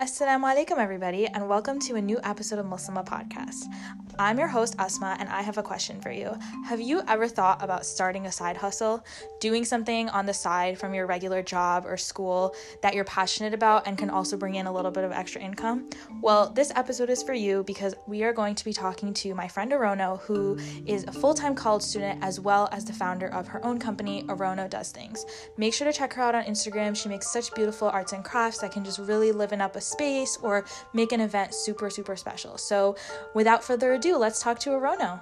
Assalamu alaikum, everybody, and welcome to a new episode of Muslima Podcast. I'm your host, Asma, and I have a question for you. Have you ever thought about starting a side hustle, doing something on the side from your regular job or school that you're passionate about and can also bring in a little bit of extra income? Well, this episode is for you because we are going to be talking to my friend Aronno, who is a full time college student as well as the founder of her own company, Aronno Does Things. Make sure to check her out on Instagram. She makes such beautiful arts and crafts that can just really liven up a space or make an event super, super special. So, without further ado, let's talk to Aronno.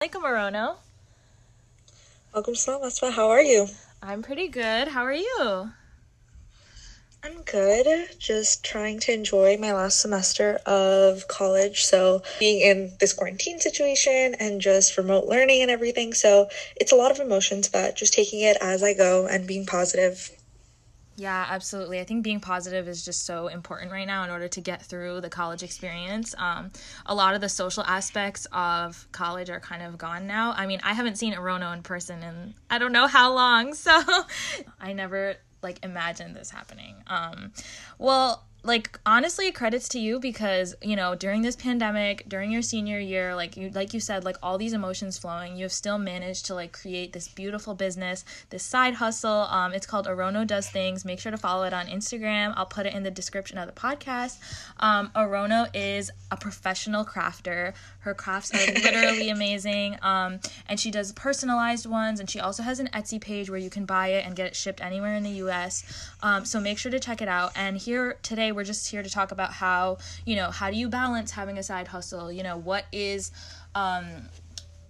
Alaikum, Aronno. Welcome, Salam How are you? I'm pretty good. How are you? I'm good. Just trying to enjoy my last semester of college. So, being in this quarantine situation and just remote learning and everything. So, it's a lot of emotions, but just taking it as I go and being positive. Yeah, absolutely. I think being positive is just so important right now in order to get through the college experience. Um, a lot of the social aspects of college are kind of gone now. I mean, I haven't seen Aronno in person in I don't know how long, so I never like imagined this happening. Um, well, like honestly credits to you because you know during this pandemic during your senior year like you like you said like all these emotions flowing you have still managed to like create this beautiful business this side hustle. Um it's called aronno does things. Make sure to follow it on instagram. I'll put it in the description of the podcast. Um aronno is a professional crafter. Her crafts are literally amazing. Um and she does personalized ones and she also has an etsy page where you can buy it and get it shipped anywhere in the us um so make sure to check it out. And here today we're just here to talk about how you know how do you balance having a side hustle? You know what is um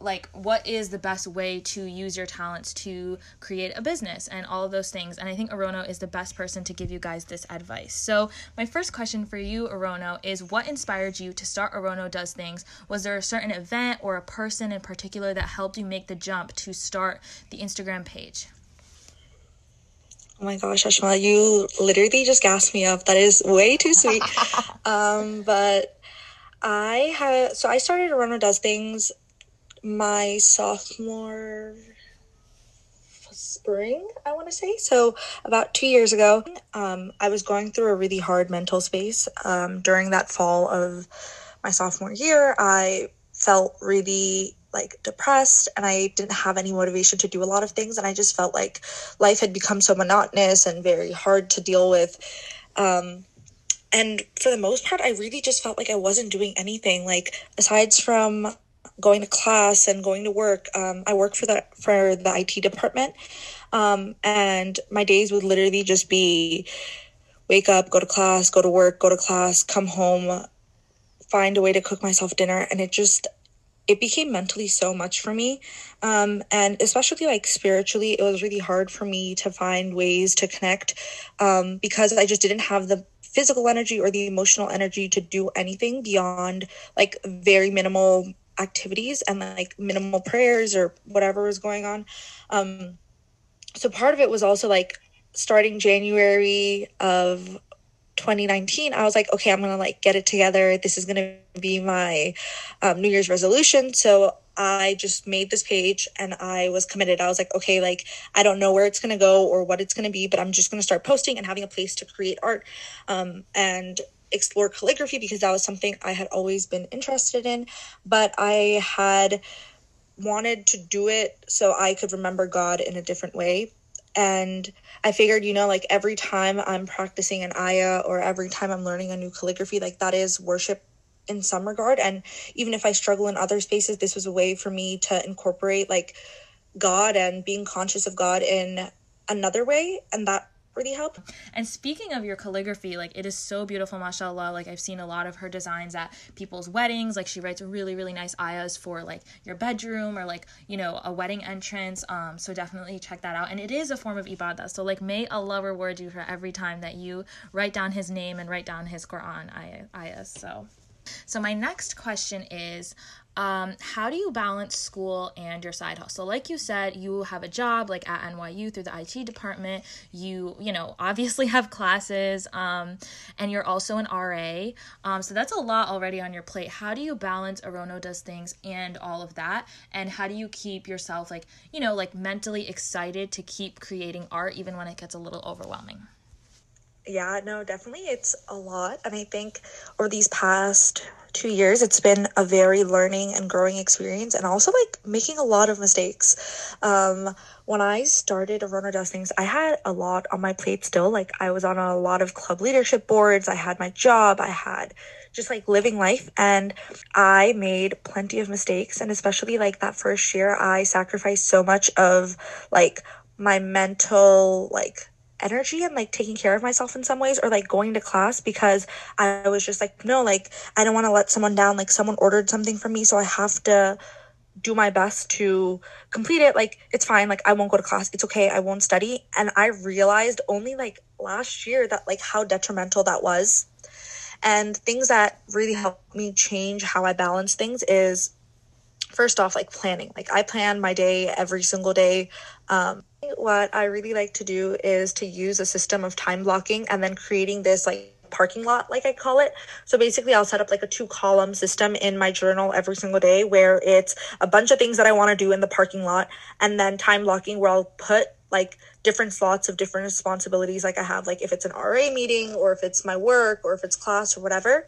like what is the best way to use your talents to create a business and all of those things? And i think aronno is the best person to give you guys this advice. So my first question for you aronno is what inspired you to start aronno does things? Was there a certain event or a person in particular that helped you make the jump to start the instagram page Oh my gosh, Ashma, you literally just gassed me up. That is way too sweet. um, but I had so I started Aronno Does Things my sophomore spring, I want to say. So about two years ago, um, I was going through a really hard mental space. Um, during that fall of my sophomore year, I felt really like depressed and I didn't have any motivation to do a lot of things. And I just felt like life had become so monotonous and very hard to deal with. Um, and for the most part, I really just felt like I wasn't doing anything. Like, aside from going to class and going to work, um, I work for the for the IT department, um, and my days would literally just be wake up, go to class, go to work, go to class, come home, find a way to cook myself dinner, and it just it became mentally so much for me um, and especially like spiritually it was really hard for me to find ways to connect um, because i just didn't have the physical energy or the emotional energy to do anything beyond like very minimal activities and like minimal prayers or whatever was going on. Um, so part of it was also like starting january of 2019 i was like okay i'm gonna like get it together. This is gonna be my um, new year's resolution. So i just made this page and i was committed. I was like okay like i don't know where it's gonna go or what it's gonna be but i'm just gonna start posting and having a place to create art um, and explore calligraphy because that was something i had always been interested in. But i had wanted to do it so i could remember god in a different way and I figured, you know, like every time I'm practicing an ayah or every time I'm learning a new calligraphy, like that is worship in some regard. And even if I struggle in other spaces, this was a way for me to incorporate like God and being conscious of God in another way. And that really help. And speaking of your calligraphy, like it is so beautiful, mashallah. Like I've seen a lot of her designs at people's weddings. Like she writes really, really nice ayahs for like your bedroom or like, you know, a wedding entrance. Um, so definitely check that out. And it is a form of ibadah. So like may Allah reward you for every time that you write down his name and write down his Quran ayahs. So so my next question is um, how do you balance school and your side hustle? Like you said, you have a job like at NYU through the IT department. You, you know, obviously have classes, um, and you're also an RA. Um, so that's a lot already on your plate. How do you balance Aronno does things and all of that? And how do you keep yourself like, you know, like mentally excited to keep creating art even when it gets a little overwhelming? Yeah, no, definitely it's a lot. And I think over these past two years, it's been a very learning and growing experience and also like making a lot of mistakes. Um, when I started Does Things, I had a lot on my plate still. Like I was on a lot of club leadership boards, I had my job, I had just like living life and I made plenty of mistakes. And especially like that first year, I sacrificed so much of like my mental, like energy and like taking care of myself in some ways or like going to class because I was just like, no, like I don't want to let someone down. Like someone ordered something from me, so I have to do my best to complete it. Like it's fine. Like I won't go to class. It's okay. I won't study. And I realized only like last year that like how detrimental that was. And things that really helped me change how I balance things is first off like planning like i plan my day every single day um, what I really like to do is to use a system of time blocking and then creating this like parking lot, like I call it. So basically, I'll set up like a two column system in my journal every single day where it's a bunch of things that I want to do in the parking lot and then time blocking where I'll put like different slots of different responsibilities like i have like if it's an ra meeting or if it's my work or if it's class or whatever.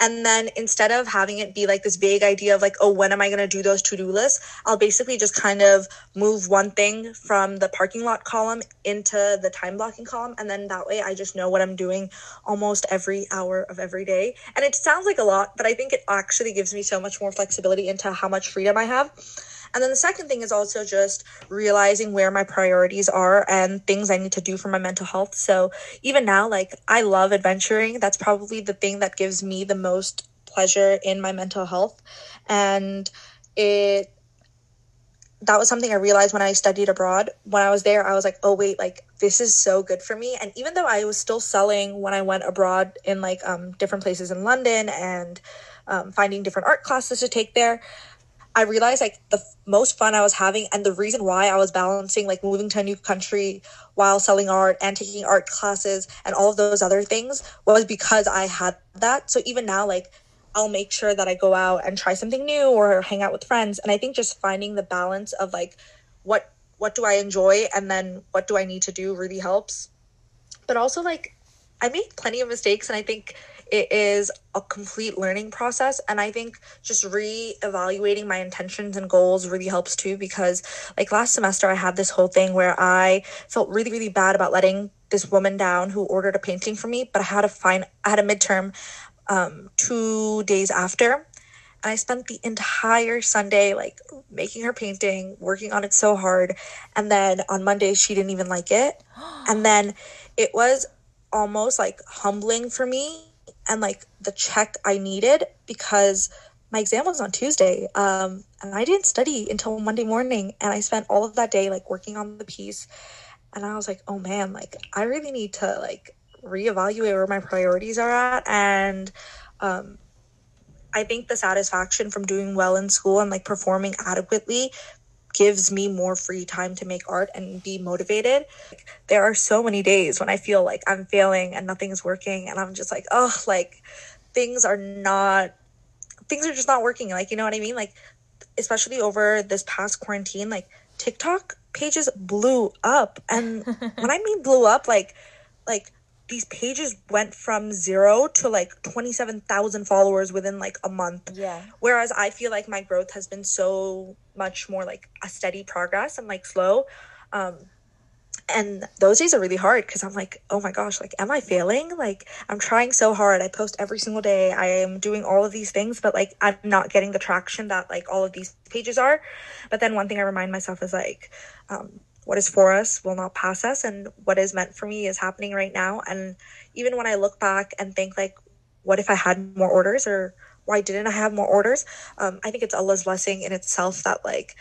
And then instead of having it be like this vague idea of like oh when am i going to do those to-do lists i'll basically just kind of move one thing from the parking lot column into the time blocking column. And then that way i just know what i'm doing almost every hour of every day. And it sounds like a lot but i think it actually gives me so much more flexibility into how much freedom i have and then the second thing is also just realizing where my priorities are and things I need to do for my mental health. So even now, like I love adventuring. That's probably the thing that gives me the most pleasure in my mental health. And it that was something I realized when I studied abroad. When I was there, I was like, oh wait, like this is so good for me. And even though I was still selling when I went abroad in like um, different places in London and um, finding different art classes to take there, I realized like the f- most fun I was having and the reason why I was balancing like moving to a new country while selling art and taking art classes and all of those other things was because I had that. So even now, like I'll make sure that I go out and try something new or hang out with friends. And I think just finding the balance of like what what do I enjoy and then what do I need to do really helps. But also like I made plenty of mistakes and I think it is a complete learning process and i think just re-evaluating my intentions and goals really helps too because like last semester i had this whole thing where i felt really really bad about letting this woman down who ordered a painting for me but i had to find i had a midterm um, two days after and I spent the entire Sunday like making her painting, working on it so hard. And then on Monday, she didn't even like it. And then it was almost like humbling for me and like the check I needed because my exam was on Tuesday. Um, and I didn't study until Monday morning. And I spent all of that day like working on the piece. And I was like, oh man, like I really need to like reevaluate where my priorities are at. And um, I think the satisfaction from doing well in school and like performing adequately gives me more free time to make art and be motivated. There are so many days when I feel like I'm failing and nothing is working and I'm just like, oh, like things are not things are just not working. Like, you know what I mean? Like especially over this past quarantine, like TikTok pages blew up. And when I mean blew up, like like these pages went from zero to like 27,000 followers within like a month. Yeah. Whereas I feel like my growth has been so much more like a steady progress and like slow. Um, and those days are really hard because I'm like, oh my gosh, like, am I failing? Like, I'm trying so hard. I post every single day. I am doing all of these things, but like, I'm not getting the traction that like all of these pages are. But then one thing I remind myself is like, um, what is for us will not pass us and what is meant for me is happening right now and even when i look back and think like what if i had more orders or why didn't i have more orders um, i think it's allah's blessing in itself that like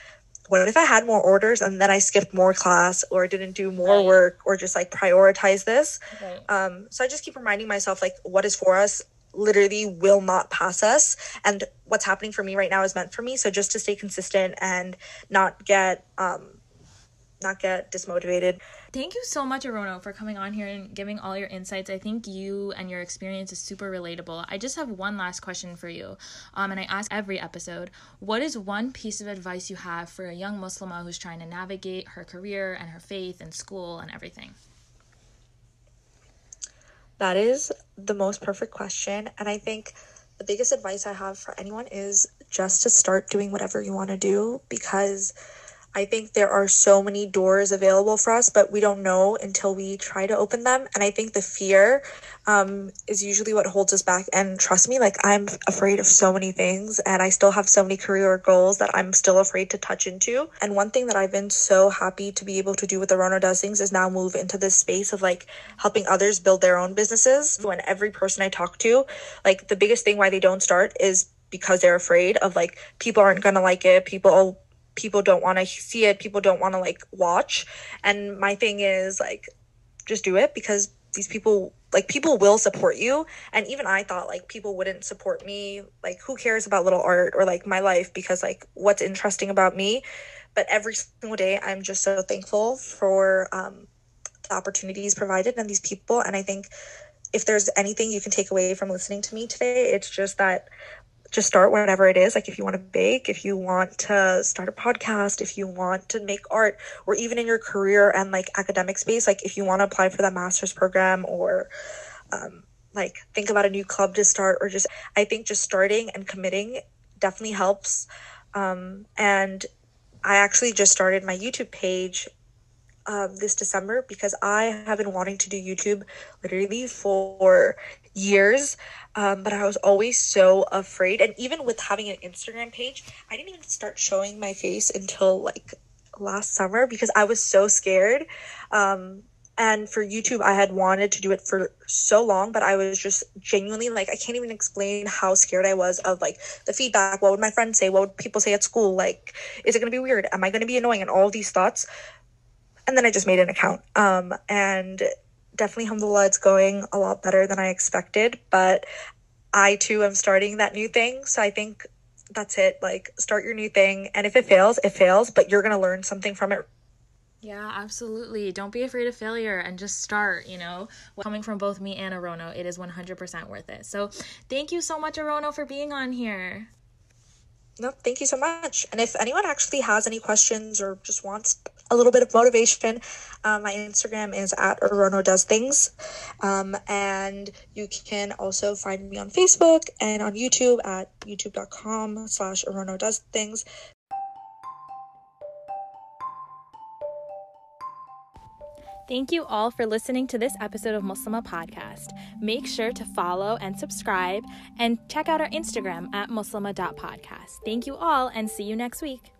what if i had more orders and then i skipped more class or didn't do more right. work or just like prioritize this right. um, so i just keep reminding myself like what is for us literally will not pass us and what's happening for me right now is meant for me so just to stay consistent and not get um not get dismotivated. Thank you so much aronno for coming on here and giving all your insights. I think you and your experience is super relatable. I just have one last question for you um, and i ask every episode what is one piece of advice you have for a young muslima who's trying to navigate her career and her faith and school and everything? That is the most perfect question. And I think the biggest advice I have for anyone is just to start doing whatever you want to do because I think there are so many doors available for us, but we don't know until we try to open them. And I think the fear um, is usually what holds us back. And trust me, like I'm afraid of so many things, and I still have so many career goals that I'm still afraid to touch into. And one thing that I've been so happy to be able to do with Aronno Does Things is now move into this space of like helping others build their own businesses. When every person I talk to, like the biggest thing why they don't start is because they're afraid of like people aren't gonna like it, people people don't want to see it people don't want to like watch. And my thing is like just do it because these people like people will support you. And even i thought like people wouldn't support me. Like who cares about little art or like my life because like what's interesting about me? But every single day i'm just so thankful for um, the opportunities provided and these people. And i think if there's anything you can take away from listening to me today it's just that just start whatever it is. Like if you want to bake, if you want to start a podcast, if you want to make art, or even in your career and like academic space, like if you want to apply for that master's program or um, like think about a new club to start, or just I think just starting and committing definitely helps. Um, and I actually just started my YouTube page um, this December because I have been wanting to do YouTube literally for years. Um, but I was always so afraid. And even with having an Instagram page, I didn't even start showing my face until like last summer because I was so scared. Um, and for YouTube, I had wanted to do it for so long, but I was just genuinely like, I can't even explain how scared I was of like the feedback. What would my friends say? What would people say at school? Like, is it going to be weird? Am I going to be annoying? And all these thoughts. And then I just made an account. Um, and definitely alhamdulillah it's going a lot better than i expected but i too am starting that new thing so i think that's it like start your new thing and if it fails it fails but you're going to learn something from it yeah, absolutely. Don't be afraid of failure and just start, you know. Coming from both me and Aronno, it is 100% worth it. So, thank you so much Aronno for being on here. No, thank you so much. And if anyone actually has any questions or just wants a little bit of motivation, um, my Instagram is at Aronno Does Things. Um, and you can also find me on Facebook and on YouTube at youtube.com slash Aronno Does Things. Thank you all for listening to this episode of Muslima Podcast. Make sure to follow and subscribe and check out our Instagram at muslima.podcast. Thank you all and see you next week.